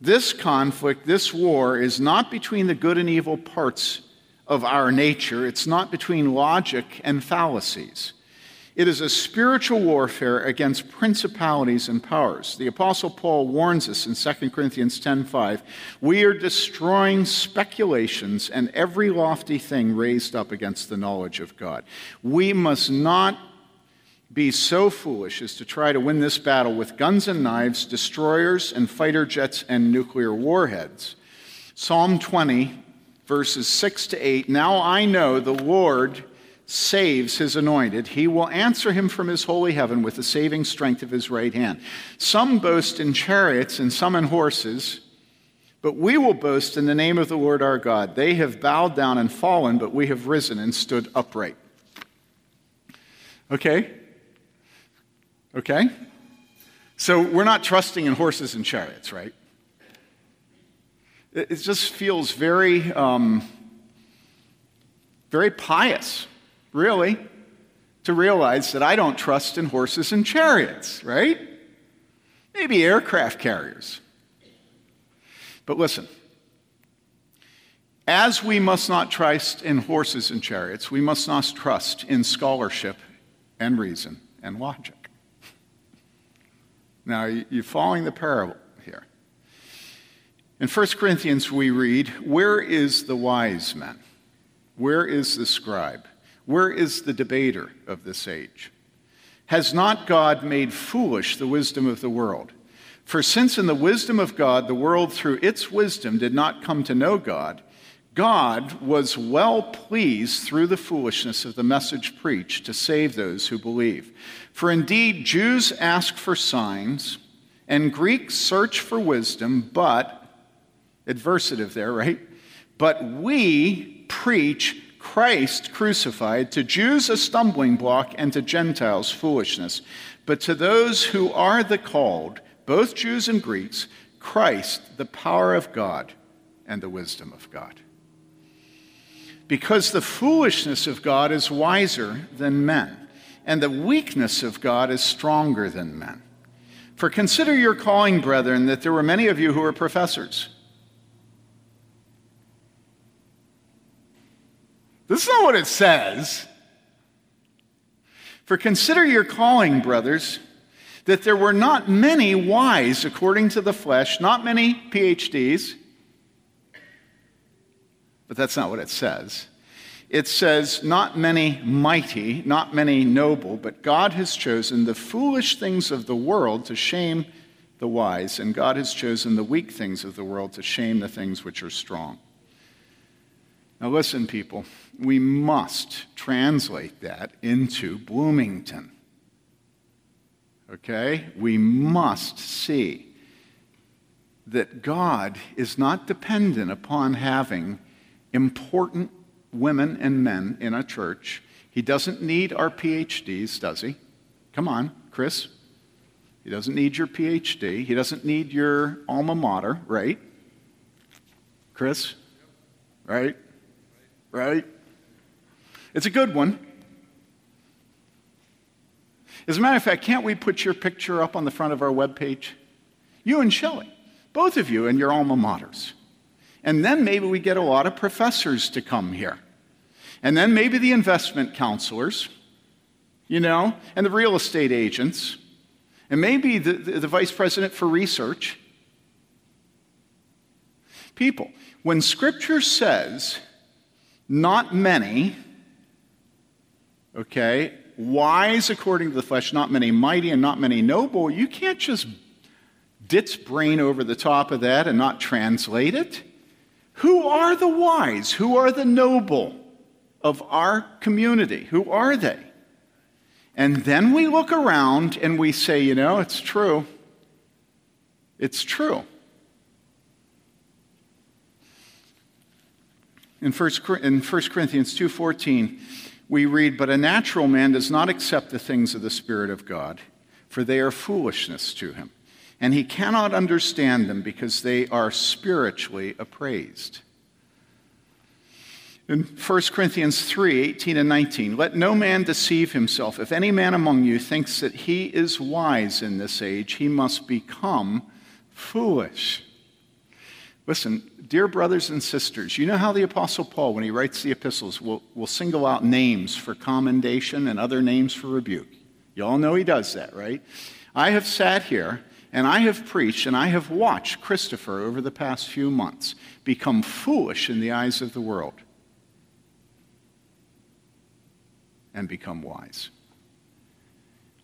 This conflict, this war, is not between the good and evil parts of our nature. It's not between logic and fallacies. It is a spiritual warfare against principalities and powers. The apostle Paul warns us in 2 Corinthians 10:5, "We are destroying speculations and every lofty thing raised up against the knowledge of God." We must not be so foolish as to try to win this battle with guns and knives, destroyers and fighter jets and nuclear warheads. Psalm 20, verses 6 to 8 Now I know the Lord saves his anointed. He will answer him from his holy heaven with the saving strength of his right hand. Some boast in chariots and some in horses. But we will boast in the name of the Lord our God. They have bowed down and fallen, but we have risen and stood upright. Okay? Okay? So we're not trusting in horses and chariots, right? It just feels very, um, very pious, really, to realize that I don't trust in horses and chariots, right? Maybe aircraft carriers. But listen, as we must not trust in horses and chariots, we must not trust in scholarship and reason and logic. Now, you're following the parable here. In 1 Corinthians, we read, Where is the wise man? Where is the scribe? Where is the debater of this age? Has not God made foolish the wisdom of the world? For since in the wisdom of God, the world through its wisdom did not come to know God, God was well pleased through the foolishness of the message preached to save those who believe. For indeed, Jews ask for signs, and Greeks search for wisdom, but, adversative there, right? But we preach Christ crucified, to Jews a stumbling block, and to Gentiles foolishness. But to those who are the called, both Jews and Greeks, Christ, the power of God and the wisdom of God. Because the foolishness of God is wiser than men and the weakness of God is stronger than men. For consider your calling, brethren, that there were many of you who were professors. This is not what it says. For consider your calling, brothers, that there were not many wise according to the flesh, not many PhDs. But that's not what it says it says, Not many mighty, not many noble, but God has chosen the foolish things of the world to shame the wise, and God has chosen the weak things of the world to shame the things which are strong. Now, listen, people, we must translate that into Bloomington. Okay? We must see that God is not dependent upon having important women and men in a church. He doesn't need our PhDs, does he? Come on, Chris. He doesn't need your PhD. He doesn't need your alma mater, right? Chris? Right? Right? It's a good one. As a matter of fact, can't we put your picture up on the front of our webpage? You and Shelley, both of you and your alma maters. And then maybe we get a lot of professors to come here. And then maybe the investment counselors, you know, and the real estate agents, and maybe the, the, the vice president for research. People, when scripture says, not many, okay, wise according to the flesh, not many mighty, and not many noble, you can't just ditz brain over the top of that and not translate it. Who are the wise? Who are the noble? of our community. Who are they? And then we look around and we say, you know, it's true. It's true. In 1, in 1 Corinthians 2:14, we read, "But a natural man does not accept the things of the Spirit of God, for they are foolishness to him, and he cannot understand them because they are spiritually appraised." In 1 Corinthians 3 18 and 19, let no man deceive himself. If any man among you thinks that he is wise in this age, he must become foolish. Listen, dear brothers and sisters, you know how the Apostle Paul, when he writes the epistles, will, will single out names for commendation and other names for rebuke. You all know he does that, right? I have sat here and I have preached and I have watched Christopher over the past few months become foolish in the eyes of the world. and become wise.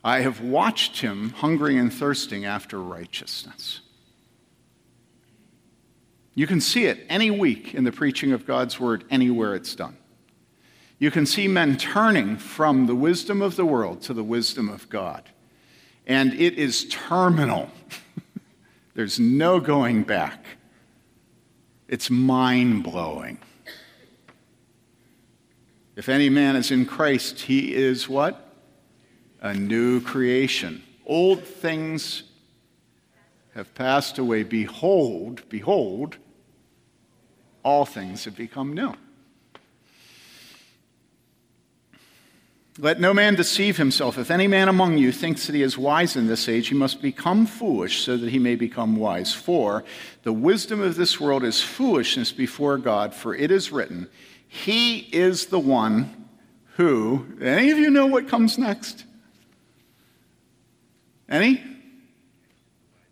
I have watched him hungering and thirsting after righteousness. You can see it any week in the preaching of God's word, anywhere it's done. You can see men turning from the wisdom of the world to the wisdom of God. And it is terminal. There's no going back. It's mind blowing. If any man is in Christ, he is what? A new creation. Old things have passed away. Behold, behold, all things have become new. Let no man deceive himself. If any man among you thinks that he is wise in this age, he must become foolish so that he may become wise. For the wisdom of this world is foolishness before God, for it is written, He is the one who. Any of you know what comes next? Any?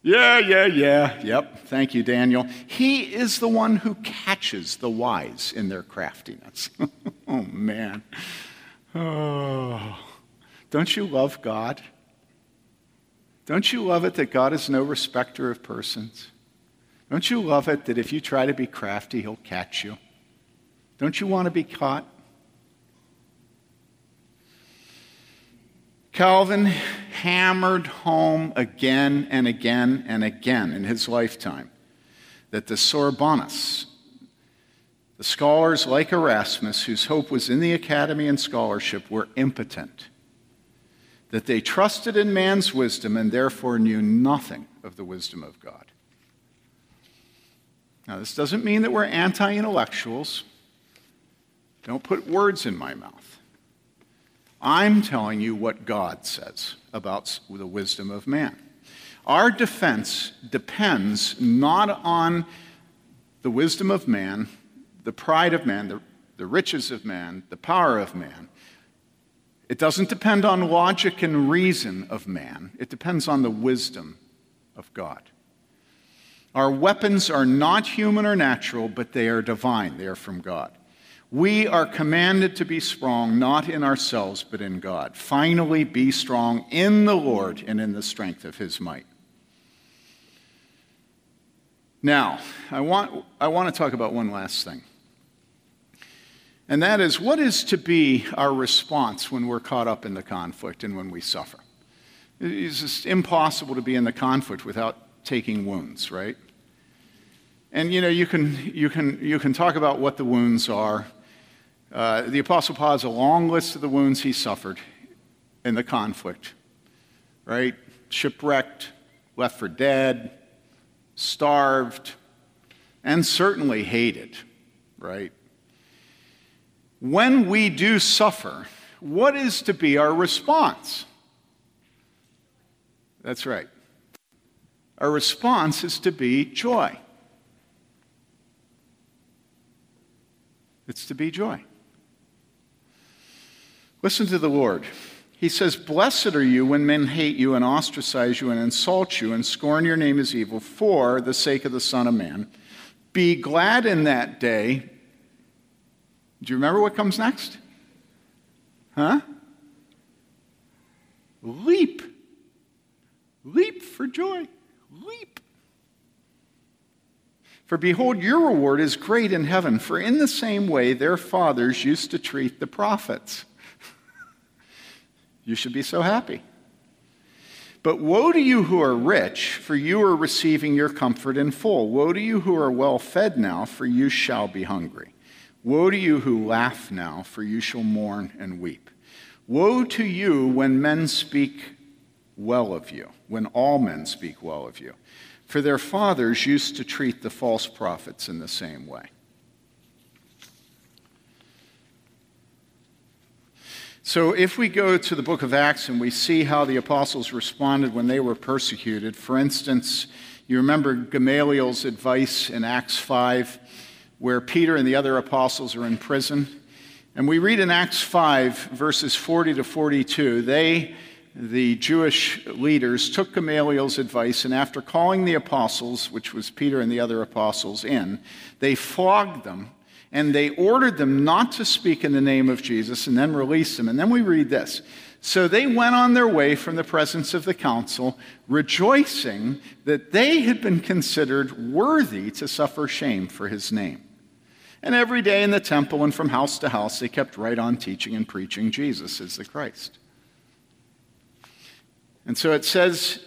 Yeah, yeah, yeah. Yep. Thank you, Daniel. He is the one who catches the wise in their craftiness. oh, man. Oh, don't you love God? Don't you love it that God is no respecter of persons? Don't you love it that if you try to be crafty, He'll catch you? Don't you want to be caught? Calvin hammered home again and again and again in his lifetime that the Sorbonnists, the scholars like Erasmus, whose hope was in the academy and scholarship, were impotent, that they trusted in man's wisdom and therefore knew nothing of the wisdom of God. Now, this doesn't mean that we're anti intellectuals. Don't put words in my mouth. I'm telling you what God says about the wisdom of man. Our defense depends not on the wisdom of man, the pride of man, the, the riches of man, the power of man. It doesn't depend on logic and reason of man, it depends on the wisdom of God. Our weapons are not human or natural, but they are divine, they are from God. We are commanded to be strong, not in ourselves, but in God. Finally, be strong in the Lord and in the strength of his might. Now, I want, I want to talk about one last thing. And that is what is to be our response when we're caught up in the conflict and when we suffer? It's just impossible to be in the conflict without taking wounds, right? And you know, you can, you can, you can talk about what the wounds are. Uh, the Apostle Paul has a long list of the wounds he suffered in the conflict, right? Shipwrecked, left for dead, starved, and certainly hated, right? when we do suffer, what is to be our response? That's right. Our response is to be joy. It's to be joy. Listen to the Lord. He says, Blessed are you when men hate you and ostracize you and insult you and scorn your name as evil for the sake of the Son of Man. Be glad in that day do you remember what comes next? Huh? Leap. Leap for joy. Leap. For behold, your reward is great in heaven, for in the same way their fathers used to treat the prophets. You should be so happy. But woe to you who are rich, for you are receiving your comfort in full. Woe to you who are well fed now, for you shall be hungry. Woe to you who laugh now, for you shall mourn and weep. Woe to you when men speak well of you, when all men speak well of you. For their fathers used to treat the false prophets in the same way. So, if we go to the book of Acts and we see how the apostles responded when they were persecuted, for instance, you remember Gamaliel's advice in Acts 5 where Peter and the other apostles are in prison. And we read in Acts 5, verses 40 to 42, they, the Jewish leaders, took Gamaliel's advice, and after calling the apostles, which was Peter and the other apostles, in, they flogged them and they ordered them not to speak in the name of Jesus and then released them. And then we read this So they went on their way from the presence of the council, rejoicing that they had been considered worthy to suffer shame for his name. And every day in the temple and from house to house, they kept right on teaching and preaching Jesus as the Christ. And so it says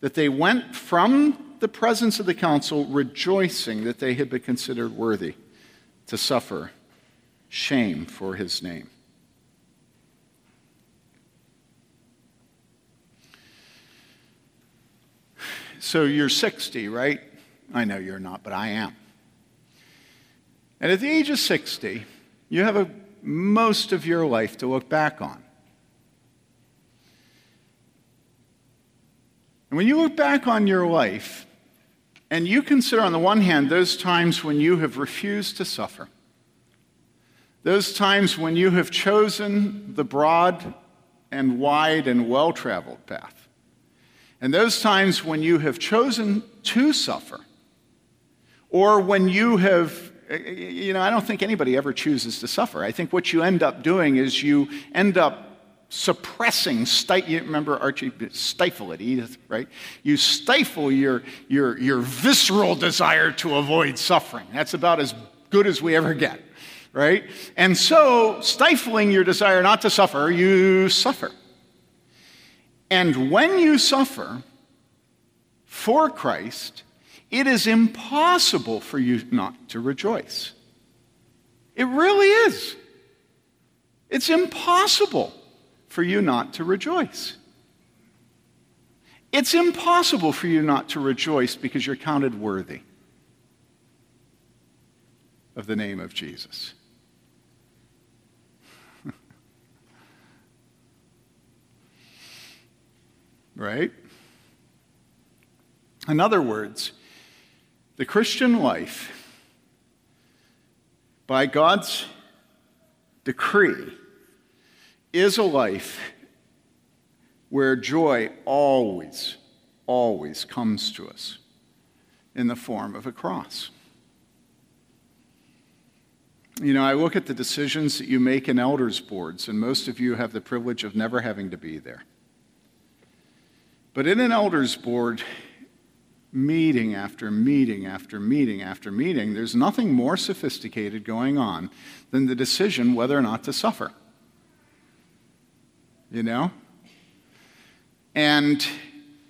that they went from the presence of the council rejoicing that they had been considered worthy to suffer shame for his name. So you're 60, right? I know you're not, but I am. And at the age of 60, you have a, most of your life to look back on. And when you look back on your life, and you consider, on the one hand, those times when you have refused to suffer, those times when you have chosen the broad and wide and well traveled path, and those times when you have chosen to suffer, or when you have, you know, I don't think anybody ever chooses to suffer. I think what you end up doing is you end up suppressing, you remember Archie, stifle it, Edith, right? You stifle your, your, your visceral desire to avoid suffering. That's about as good as we ever get, right? And so, stifling your desire not to suffer, you suffer. And when you suffer for Christ, it is impossible for you not to rejoice. It really is. It's impossible for you not to rejoice. It's impossible for you not to rejoice because you're counted worthy of the name of Jesus. right? In other words, the Christian life, by God's decree, is a life where joy always, always comes to us in the form of a cross. You know, I look at the decisions that you make in elders' boards, and most of you have the privilege of never having to be there. But in an elders' board, meeting after meeting after meeting after meeting, there's nothing more sophisticated going on than the decision whether or not to suffer you know? And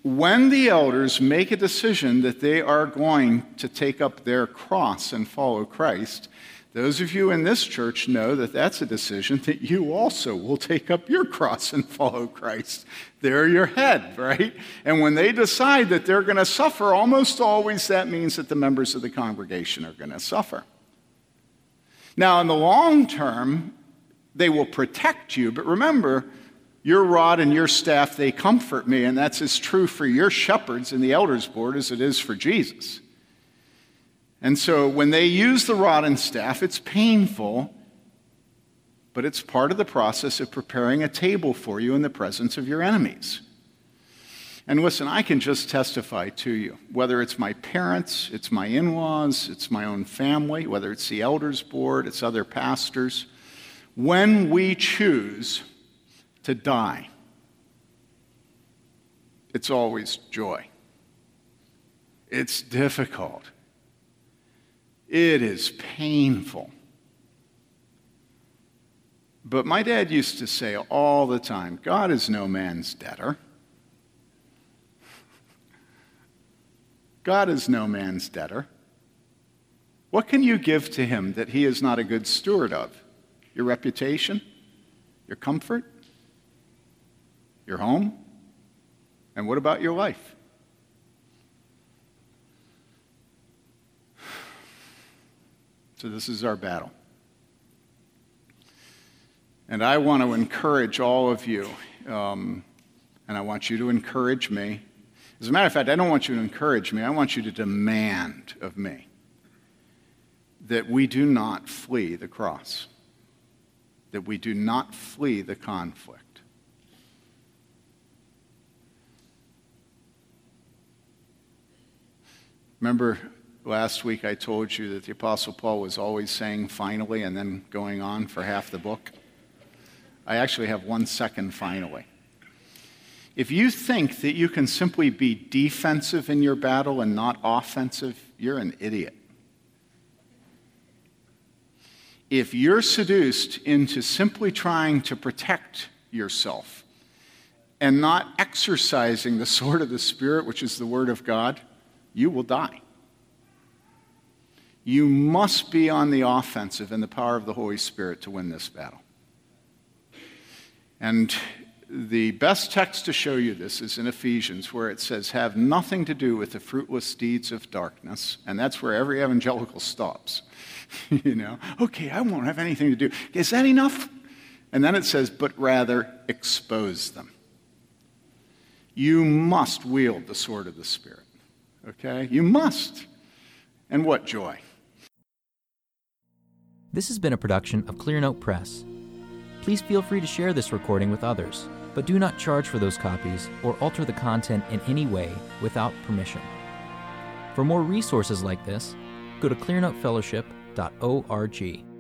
when the elders make a decision that they are going to take up their cross and follow Christ, those of you in this church know that that's a decision that you also will take up your cross and follow Christ. They're your head, right? And when they decide that they're going to suffer, almost always that means that the members of the congregation are going to suffer. Now, in the long term, they will protect you, but remember, your rod and your staff, they comfort me, and that's as true for your shepherds in the elders' board as it is for Jesus. And so when they use the rod and staff, it's painful, but it's part of the process of preparing a table for you in the presence of your enemies. And listen, I can just testify to you, whether it's my parents, it's my in laws, it's my own family, whether it's the elders' board, it's other pastors, when we choose to die, it's always joy. It's difficult. It is painful. But my dad used to say all the time God is no man's debtor. God is no man's debtor. What can you give to him that he is not a good steward of? Your reputation? Your comfort? Your home? And what about your life? So, this is our battle. And I want to encourage all of you, um, and I want you to encourage me. As a matter of fact, I don't want you to encourage me, I want you to demand of me that we do not flee the cross, that we do not flee the conflict. Remember last week I told you that the Apostle Paul was always saying finally and then going on for half the book? I actually have one second finally. If you think that you can simply be defensive in your battle and not offensive, you're an idiot. If you're seduced into simply trying to protect yourself and not exercising the sword of the Spirit, which is the Word of God, you will die. You must be on the offensive in the power of the Holy Spirit to win this battle. And the best text to show you this is in Ephesians, where it says, Have nothing to do with the fruitless deeds of darkness. And that's where every evangelical stops. you know, okay, I won't have anything to do. Is that enough? And then it says, But rather expose them. You must wield the sword of the Spirit. Okay? You must. And what joy. This has been a production of Clearnote Press. Please feel free to share this recording with others, but do not charge for those copies or alter the content in any way without permission. For more resources like this, go to clearnotefellowship.org.